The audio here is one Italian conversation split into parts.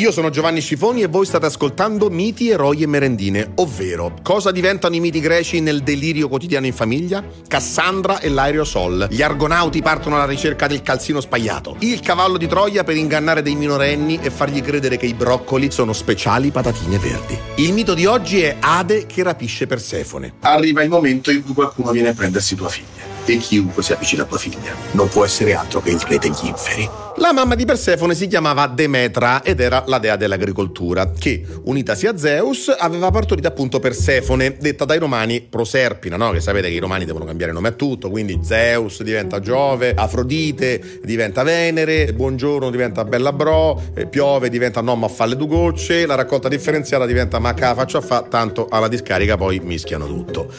Io sono Giovanni Scifoni e voi state ascoltando Miti, Eroi e Merendine, ovvero cosa diventano i miti greci nel delirio quotidiano in famiglia? Cassandra e l'aerosol. Gli argonauti partono alla ricerca del calzino spagliato. Il cavallo di Troia per ingannare dei minorenni e fargli credere che i broccoli sono speciali patatine verdi. Il mito di oggi è Ade che rapisce Persefone. Arriva il momento in cui qualcuno viene a prendersi tua figlia e chiunque si avvicina a tua figlia non può essere altro che il re degli inferi. La mamma di Persefone si chiamava Demetra ed era la dea dell'agricoltura, che, unitasi a Zeus, aveva partorito appunto Persefone, detta dai romani Proserpina, no? Che sapete che i romani devono cambiare nome a tutto, quindi Zeus diventa Giove, Afrodite diventa Venere, Buongiorno diventa Bella Bro, eh, piove diventa Nomma a falle due gocce, la raccolta differenziata diventa Macca faccio a fa, tanto alla discarica poi mischiano tutto.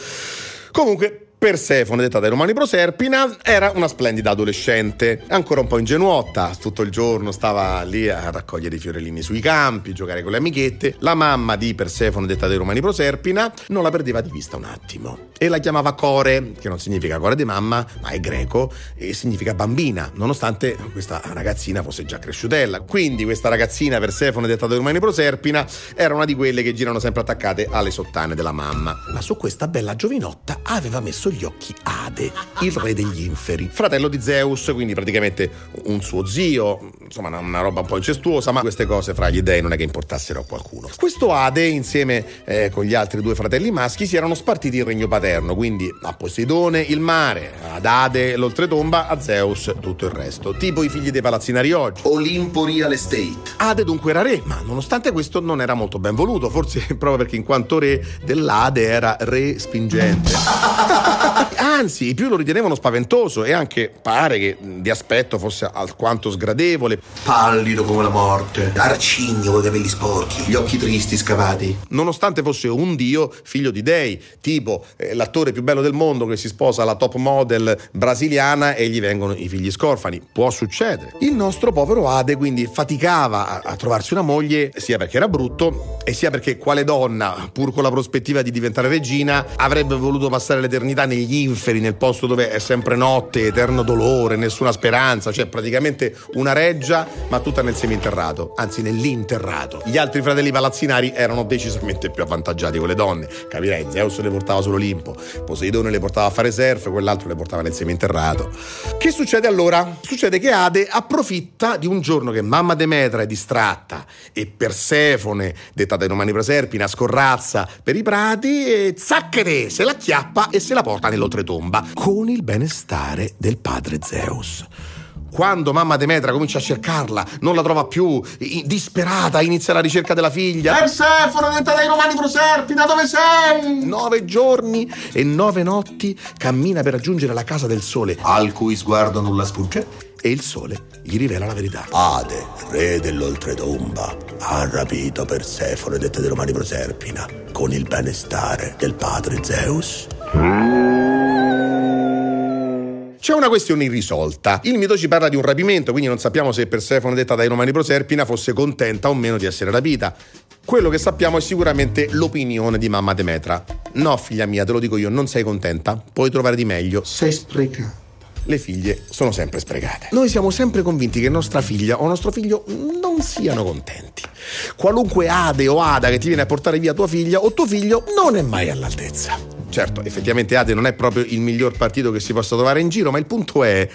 Comunque, Persefone, detta dai romani Proserpina, era una splendida adolescente, ancora un po' ingenuotta, tutto il giorno stava lì a raccogliere i fiorellini sui campi, giocare con le amichette. La mamma di Persefone, detta dai romani Proserpina, non la perdeva di vista un attimo e la chiamava Core, che non significa core di mamma, ma è greco e significa bambina, nonostante questa ragazzina fosse già cresciutella. Quindi questa ragazzina Persefone, detta dai romani Proserpina, era una di quelle che girano sempre attaccate alle sottane della mamma. Ma su questa bella giovinotta aveva messo gli occhi Ade, il re degli inferi, fratello di Zeus, quindi praticamente un suo zio, insomma una roba un po' incestuosa, ma queste cose fra gli dei non è che importassero a qualcuno. Questo Ade, insieme eh, con gli altri due fratelli maschi, si erano spartiti il regno paterno, quindi a Poseidone il mare, ad Ade l'oltretomba, a Zeus tutto il resto, tipo i figli dei palazzinari oggi. Olimpo Real Estate. Ade dunque era re, ma nonostante questo non era molto ben voluto, forse proprio perché in quanto re dell'Ade era re spingente. Anzi, i più lo ritenevano spaventoso e anche pare che di aspetto fosse alquanto sgradevole. Pallido come la morte, arcigno con i capelli sporchi, gli occhi tristi scavati. Nonostante fosse un dio, figlio di dei, tipo eh, l'attore più bello del mondo che si sposa alla top model brasiliana e gli vengono i figli scorfani. Può succedere. Il nostro povero Ade quindi faticava a, a trovarsi una moglie sia perché era brutto e sia perché quale donna, pur con la prospettiva di diventare regina, avrebbe voluto passare l'eternità negli inferi, nel posto dove è sempre notte, eterno dolore, nessuna speranza, cioè praticamente una reggia, ma tutta nel seminterrato, anzi nell'interrato. Gli altri fratelli palazzinari erano decisamente più avvantaggiati con le donne. Capirai, Zeus le portava sull'Olimpo, Poseidone le portava a fare surf, quell'altro le portava nel seminterrato. Che succede allora? Succede che Ade approfitta di un giorno che mamma Demetra è distratta e Persefone, detta dai romani Proserpina, scorrazza per i prati e zacchete, se la chiappa e se la porta nell'oltretomba con il benestare del padre Zeus. Quando mamma Demetra comincia a cercarla, non la trova più, disperata inizia la ricerca della figlia. Persefone, detta dai romani Proserpina, dove sei? Nove giorni e nove notti cammina per raggiungere la casa del sole Al cui sguardo nulla sfugge. e il sole gli rivela la verità. Ade, re dell'oltretomba, ha rapito Persefone, detta dai romani Proserpina, con il benestare del padre Zeus. C'è una questione irrisolta. Il mito ci parla di un rapimento, quindi non sappiamo se Persefone, detta dai romani Proserpina, fosse contenta o meno di essere rapita. Quello che sappiamo è sicuramente l'opinione di mamma Demetra. No, figlia mia, te lo dico io, non sei contenta? Puoi trovare di meglio. Sei sprecato. Le figlie sono sempre sprecate. Noi siamo sempre convinti che nostra figlia o nostro figlio non siano contenti. Qualunque Ade o Ada che ti viene a portare via tua figlia o tuo figlio non è mai all'altezza. Certo, effettivamente Ade non è proprio il miglior partito che si possa trovare in giro, ma il punto è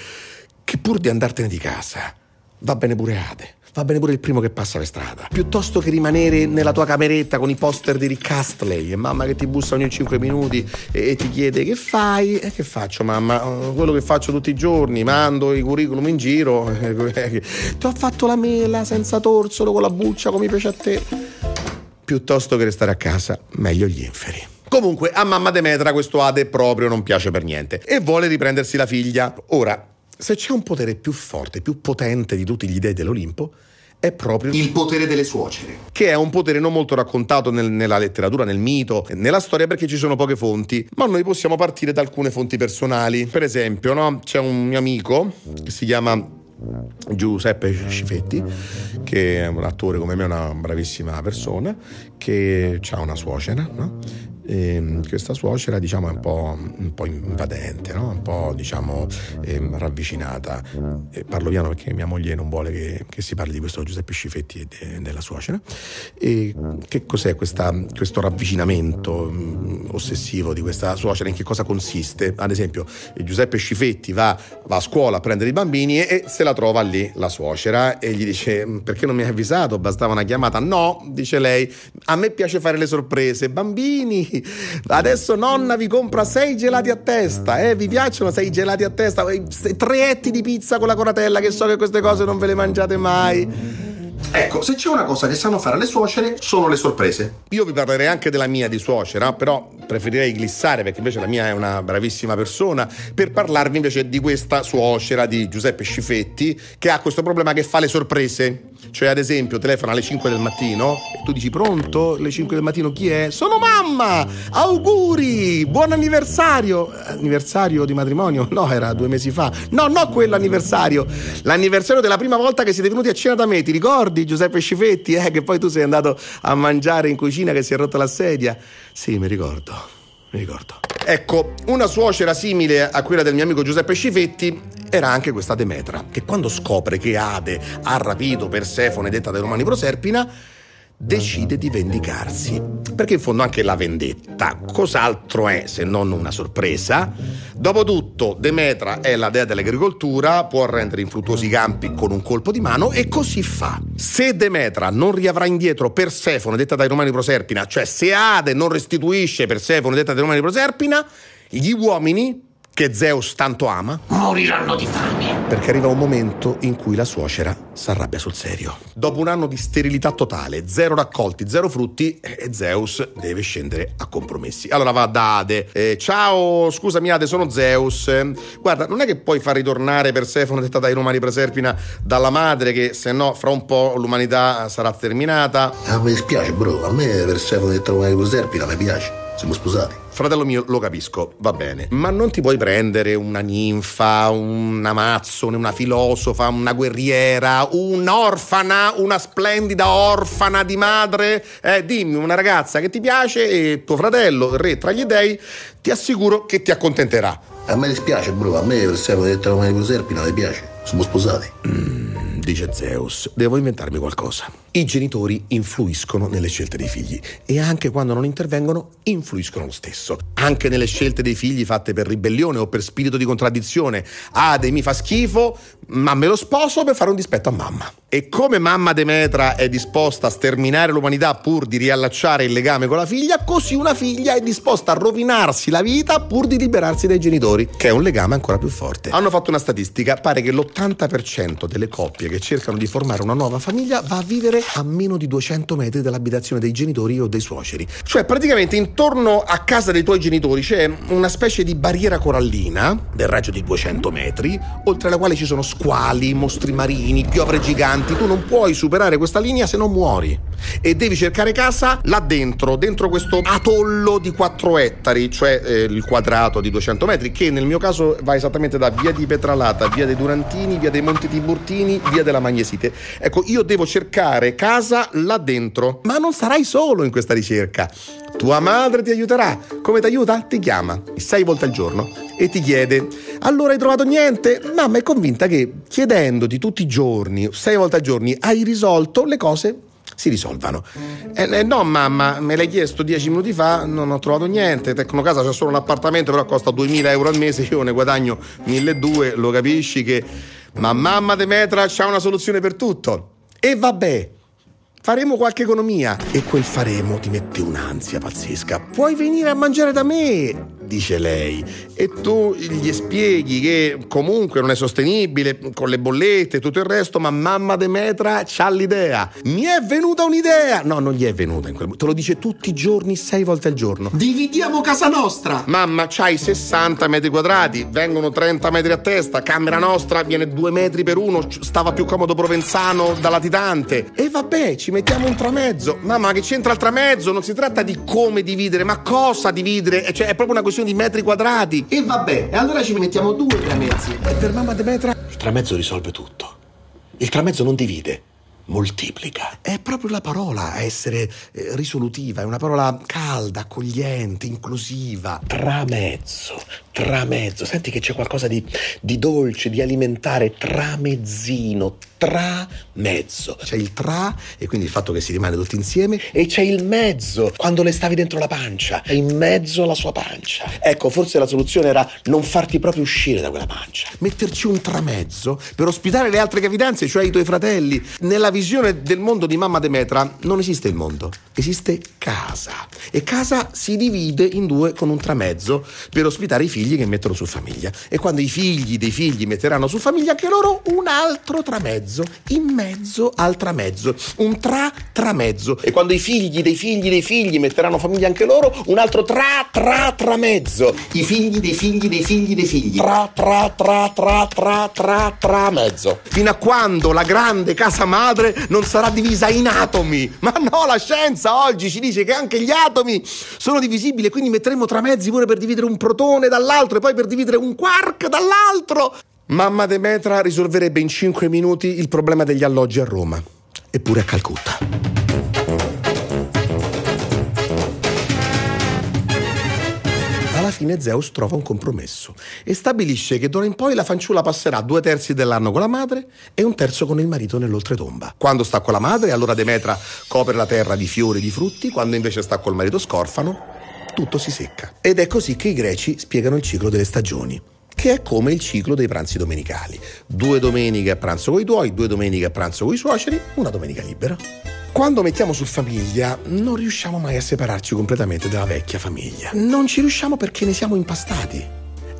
che pur di andartene di casa, va bene pure Ade. Va bene pure il primo che passa per strada. Piuttosto che rimanere nella tua cameretta con i poster di Rick Astley e mamma che ti bussa ogni 5 minuti e, e ti chiede che fai? E che faccio mamma? Eh, Quello che faccio tutti i giorni, mando i curriculum in giro. eh, Ti ho fatto la mela senza torsolo con la buccia come piace a te. Piuttosto che restare a casa, meglio gli inferi. Comunque, a mamma Demetra questo Ade proprio non piace per niente e vuole riprendersi la figlia. Ora, se c'è un potere più forte, più potente di tutti gli dei dell'Olimpo, è proprio Il potere delle suocere. che è un potere non molto raccontato nel- nella letteratura, nel mito, nella storia perché ci sono poche fonti, ma noi possiamo partire da alcune fonti personali. Per esempio, no? c'è un mio amico che si chiama Giuseppe Scifetti, che è un attore come me, una bravissima persona, che ha una suocera, no? E questa suocera, diciamo, è un po', un po invadente, no? un po', diciamo, eh, ravvicinata. E parlo piano perché mia moglie non vuole che, che si parli di questo Giuseppe Scifetti e de, della suocera. E che cos'è questa, questo ravvicinamento mh, ossessivo di questa suocera? In che cosa consiste? Ad esempio, Giuseppe Scifetti va, va a scuola a prendere i bambini e, e se la trova lì la suocera e gli dice perché non mi hai avvisato? Bastava una chiamata. No, dice lei, a me piace fare le sorprese. Bambini, adesso nonna vi compra sei gelati a testa, eh? Vi piacciono sei gelati a testa? Tre etti di pizza con la coratella, che so che queste cose non ve le mangiate mai. Ecco, se c'è una cosa che sanno fare le suocere, sono le sorprese. Io vi parlerei anche della mia di suocera, però preferirei glissare perché invece la mia è una bravissima persona, per parlarvi invece di questa suocera di Giuseppe Scifetti che ha questo problema che fa le sorprese. Cioè, ad esempio, telefona alle 5 del mattino e tu dici pronto? Alle 5 del mattino chi è? Sono mamma! Auguri! Buon anniversario! Anniversario di matrimonio? No, era due mesi fa. No, no, quello anniversario. L'anniversario della prima volta che siete venuti a cena da me, ti ricordi Giuseppe Scifetti? Eh, che poi tu sei andato a mangiare in cucina che si è rotta la sedia. Sì, mi ricordo, mi ricordo. Ecco, una suocera simile a quella del mio amico Giuseppe Scifetti era anche questa Demetra, che quando scopre che Ade ha rapito Persefone, detta dai Romani Proserpina, decide di vendicarsi. Perché in fondo anche la vendetta, cos'altro è se non una sorpresa? Dopotutto, Demetra è la dea dell'agricoltura, può rendere infruttuosi i campi con un colpo di mano e così fa. Se Demetra non riavrà indietro Persefone, detta dai Romani Proserpina, cioè se Ade non restituisce Persefone, detta dai Romani Proserpina, gli uomini che Zeus tanto ama, moriranno di fame. Perché arriva un momento in cui la suocera si arrabbia sul serio. Dopo un anno di sterilità totale, zero raccolti, zero frutti, e Zeus deve scendere a compromessi. Allora va da Ade. Eh, ciao, scusami Ade, sono Zeus. Guarda, non è che puoi far ritornare Persefone detta dai Romani Preserpina dalla madre, che se no fra un po' l'umanità sarà terminata. Ah, mi dispiace, bro. A me Persefone detta dai Romani Preserpina mi piace. Siamo sposati. Fratello mio, lo capisco, va bene, ma non ti puoi prendere una ninfa, una mazzone, una filosofa, una guerriera, un'orfana, una splendida orfana di madre? Eh, dimmi, una ragazza che ti piace e tuo fratello, il re tra gli dei, ti assicuro che ti accontenterà. A me dispiace, bro, a me per sempre detto come Proserpina mi piace. Siamo sposati. Mm, dice Zeus, devo inventarmi qualcosa. I genitori influiscono nelle scelte dei figli e anche quando non intervengono influiscono lo stesso. Anche nelle scelte dei figli fatte per ribellione o per spirito di contraddizione. Ade mi fa schifo, ma me lo sposo per fare un dispetto a mamma. E come mamma Demetra è disposta a sterminare l'umanità pur di riallacciare il legame con la figlia, così una figlia è disposta a rovinarsi la vita pur di liberarsi dai genitori, che è un legame ancora più forte. Hanno fatto una statistica, pare che l'80% delle coppie che cercano di formare una nuova famiglia va a vivere a meno di 200 metri dall'abitazione dei genitori o dei suoceri. Cioè praticamente intorno a casa dei tuoi genitori c'è una specie di barriera corallina del raggio di 200 metri, oltre alla quale ci sono squali, mostri marini, piovre giganti. Tu non puoi superare questa linea se non muori. E devi cercare casa là dentro, dentro questo atollo di 4 ettari, cioè eh, il quadrato di 200 metri, che nel mio caso va esattamente da via di Petralata, via dei Durantini, via dei Monti Tiburtini, via della Magnesite. Ecco, io devo cercare casa là dentro. Ma non sarai solo in questa ricerca. Tua madre ti aiuterà. Come ti aiuta? Ti chiama sei volte al giorno e ti chiede: Allora hai trovato niente? Mamma è convinta che chiedendoti tutti i giorni, sei volte al giorno, hai risolto le cose si risolvano. Eh, eh, no, mamma, me l'hai chiesto dieci minuti fa, non ho trovato niente. Tecnocasa c'è solo un appartamento, però costa 2000 euro al mese, io ne guadagno 1200, lo capisci che. Ma mamma Demetra c'ha una soluzione per tutto. E vabbè, faremo qualche economia. E quel faremo ti mette un'ansia pazzesca. Puoi venire a mangiare da me, dice lei. E tu gli spieghi che comunque non è sostenibile con le bollette e tutto il resto, ma mamma Demetra c'ha l'idea. Mi è venuta un'idea! No, non gli è venuta in quel momento. Te lo dice tutti i giorni, sei volte al giorno. Dividiamo casa nostra! Mamma, c'hai 60 metri quadrati, vengono 30 metri a testa, camera nostra viene 2 metri per uno, stava più comodo Provenzano da latitante. E vabbè, ci mettiamo un tramezzo. Mamma, che c'entra il tramezzo? Non si tratta di come dividere, ma cosa dividere? Cioè, è proprio una questione di metri quadrati. E vabbè, e allora ci mettiamo due tramezzi. E per mamma Demetra il tramezzo risolve tutto. Il tramezzo non divide, moltiplica. È proprio la parola essere eh, risolutiva, è una parola calda, accogliente, inclusiva. Tramezzo, tramezzo. Senti che c'è qualcosa di, di dolce, di alimentare, tramezzino, tramezzo. C'è il tra e quindi il fatto che si rimane tutti insieme. E c'è il mezzo, quando le stavi dentro la pancia, è in mezzo alla sua pancia. Ecco, forse la soluzione era non farti proprio uscire da quella pancia. Metterci un tramezzo per ospitare le altre gravidanze, cioè i tuoi fratelli. Nella visione del mondo di mamma Demetra non esiste il mondo, esiste casa. E casa si divide in due con un tramezzo per ospitare i figli che mettono su famiglia. E quando i figli dei figli metteranno su famiglia, anche loro un altro tramezzo, in mezzo al tramezzo, un tra tramezzo. E quando i figli dei figli dei figli metteranno famiglia anche loro, un altro tra tra tramezzo. I figli dei figli dei figli dei figli. Tra tra tra tra tra tra tra mezzo. Fino a quando la grande casa madre non sarà divisa in atomi. Ma no, la scienza oggi ci dice che anche gli atomi sono divisibili quindi metteremo tramezzi pure per dividere un protone dall'altro e poi per dividere un quark dall'altro. Mamma Demetra risolverebbe in 5 minuti il problema degli alloggi a Roma, eppure a Calcutta. Fine Zeus trova un compromesso e stabilisce che d'ora in poi la fanciulla passerà due terzi dell'anno con la madre e un terzo con il marito nell'oltretomba. Quando sta con la madre, allora Demetra copre la terra di fiori e di frutti, quando invece sta col marito scorfano, tutto si secca. Ed è così che i greci spiegano il ciclo delle stagioni che è come il ciclo dei pranzi domenicali. Due domeniche a pranzo con i tuoi, due domeniche a pranzo con i suoceri, una domenica libera. Quando mettiamo su famiglia non riusciamo mai a separarci completamente dalla vecchia famiglia. Non ci riusciamo perché ne siamo impastati.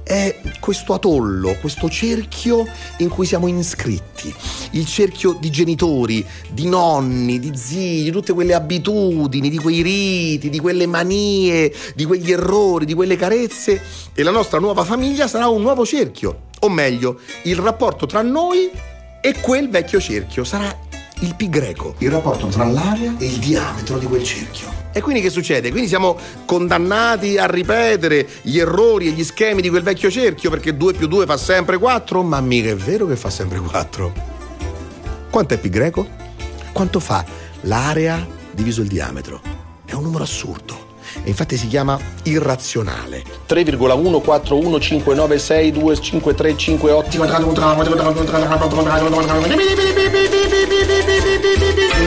È questo atollo, questo cerchio in cui siamo iscritti, il cerchio di genitori, di nonni, di zii, di tutte quelle abitudini, di quei riti, di quelle manie, di quegli errori, di quelle carezze e la nostra nuova famiglia sarà un nuovo cerchio, o meglio, il rapporto tra noi e quel vecchio cerchio sarà il pi greco, il rapporto tra l'area e il diametro di quel cerchio. E quindi che succede? Quindi siamo condannati a ripetere gli errori e gli schemi di quel vecchio cerchio perché 2 più 2 fa sempre 4? Ma mica è vero che fa sempre 4. Quanto è pi greco? Quanto fa l'area diviso il diametro? È un numero assurdo. E infatti si chiama irrazionale. 3,14159625358.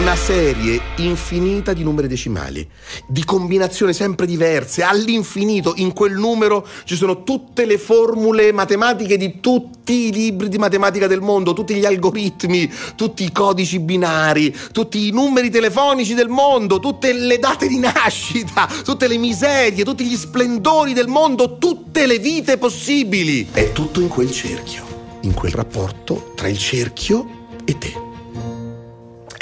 Una serie infinita di numeri decimali, di combinazioni sempre diverse, all'infinito. In quel numero ci sono tutte le formule matematiche di tutti i libri di matematica del mondo, tutti gli algoritmi, tutti i codici binari, tutti i numeri telefonici del mondo, tutte le date di nascita, tutte le miserie, tutti gli splendori del mondo, tutte le vite possibili. È tutto in quel cerchio, in quel rapporto tra il cerchio e te.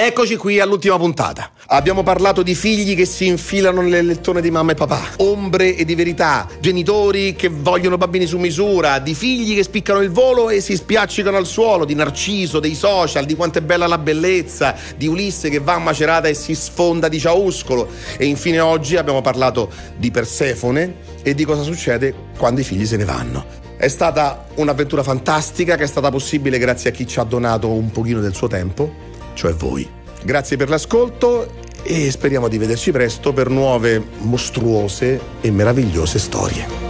Eccoci qui all'ultima puntata. Abbiamo parlato di figli che si infilano nelle lettone di mamma e papà, ombre e di verità, genitori che vogliono bambini su misura, di figli che spiccano il volo e si spiaccicano al suolo, di Narciso, dei social, di quanto è bella la bellezza, di Ulisse che va a Macerata e si sfonda di ciauscolo. E infine oggi abbiamo parlato di Persefone e di cosa succede quando i figli se ne vanno. È stata un'avventura fantastica che è stata possibile grazie a chi ci ha donato un pochino del suo tempo cioè voi. Grazie per l'ascolto e speriamo di vederci presto per nuove mostruose e meravigliose storie.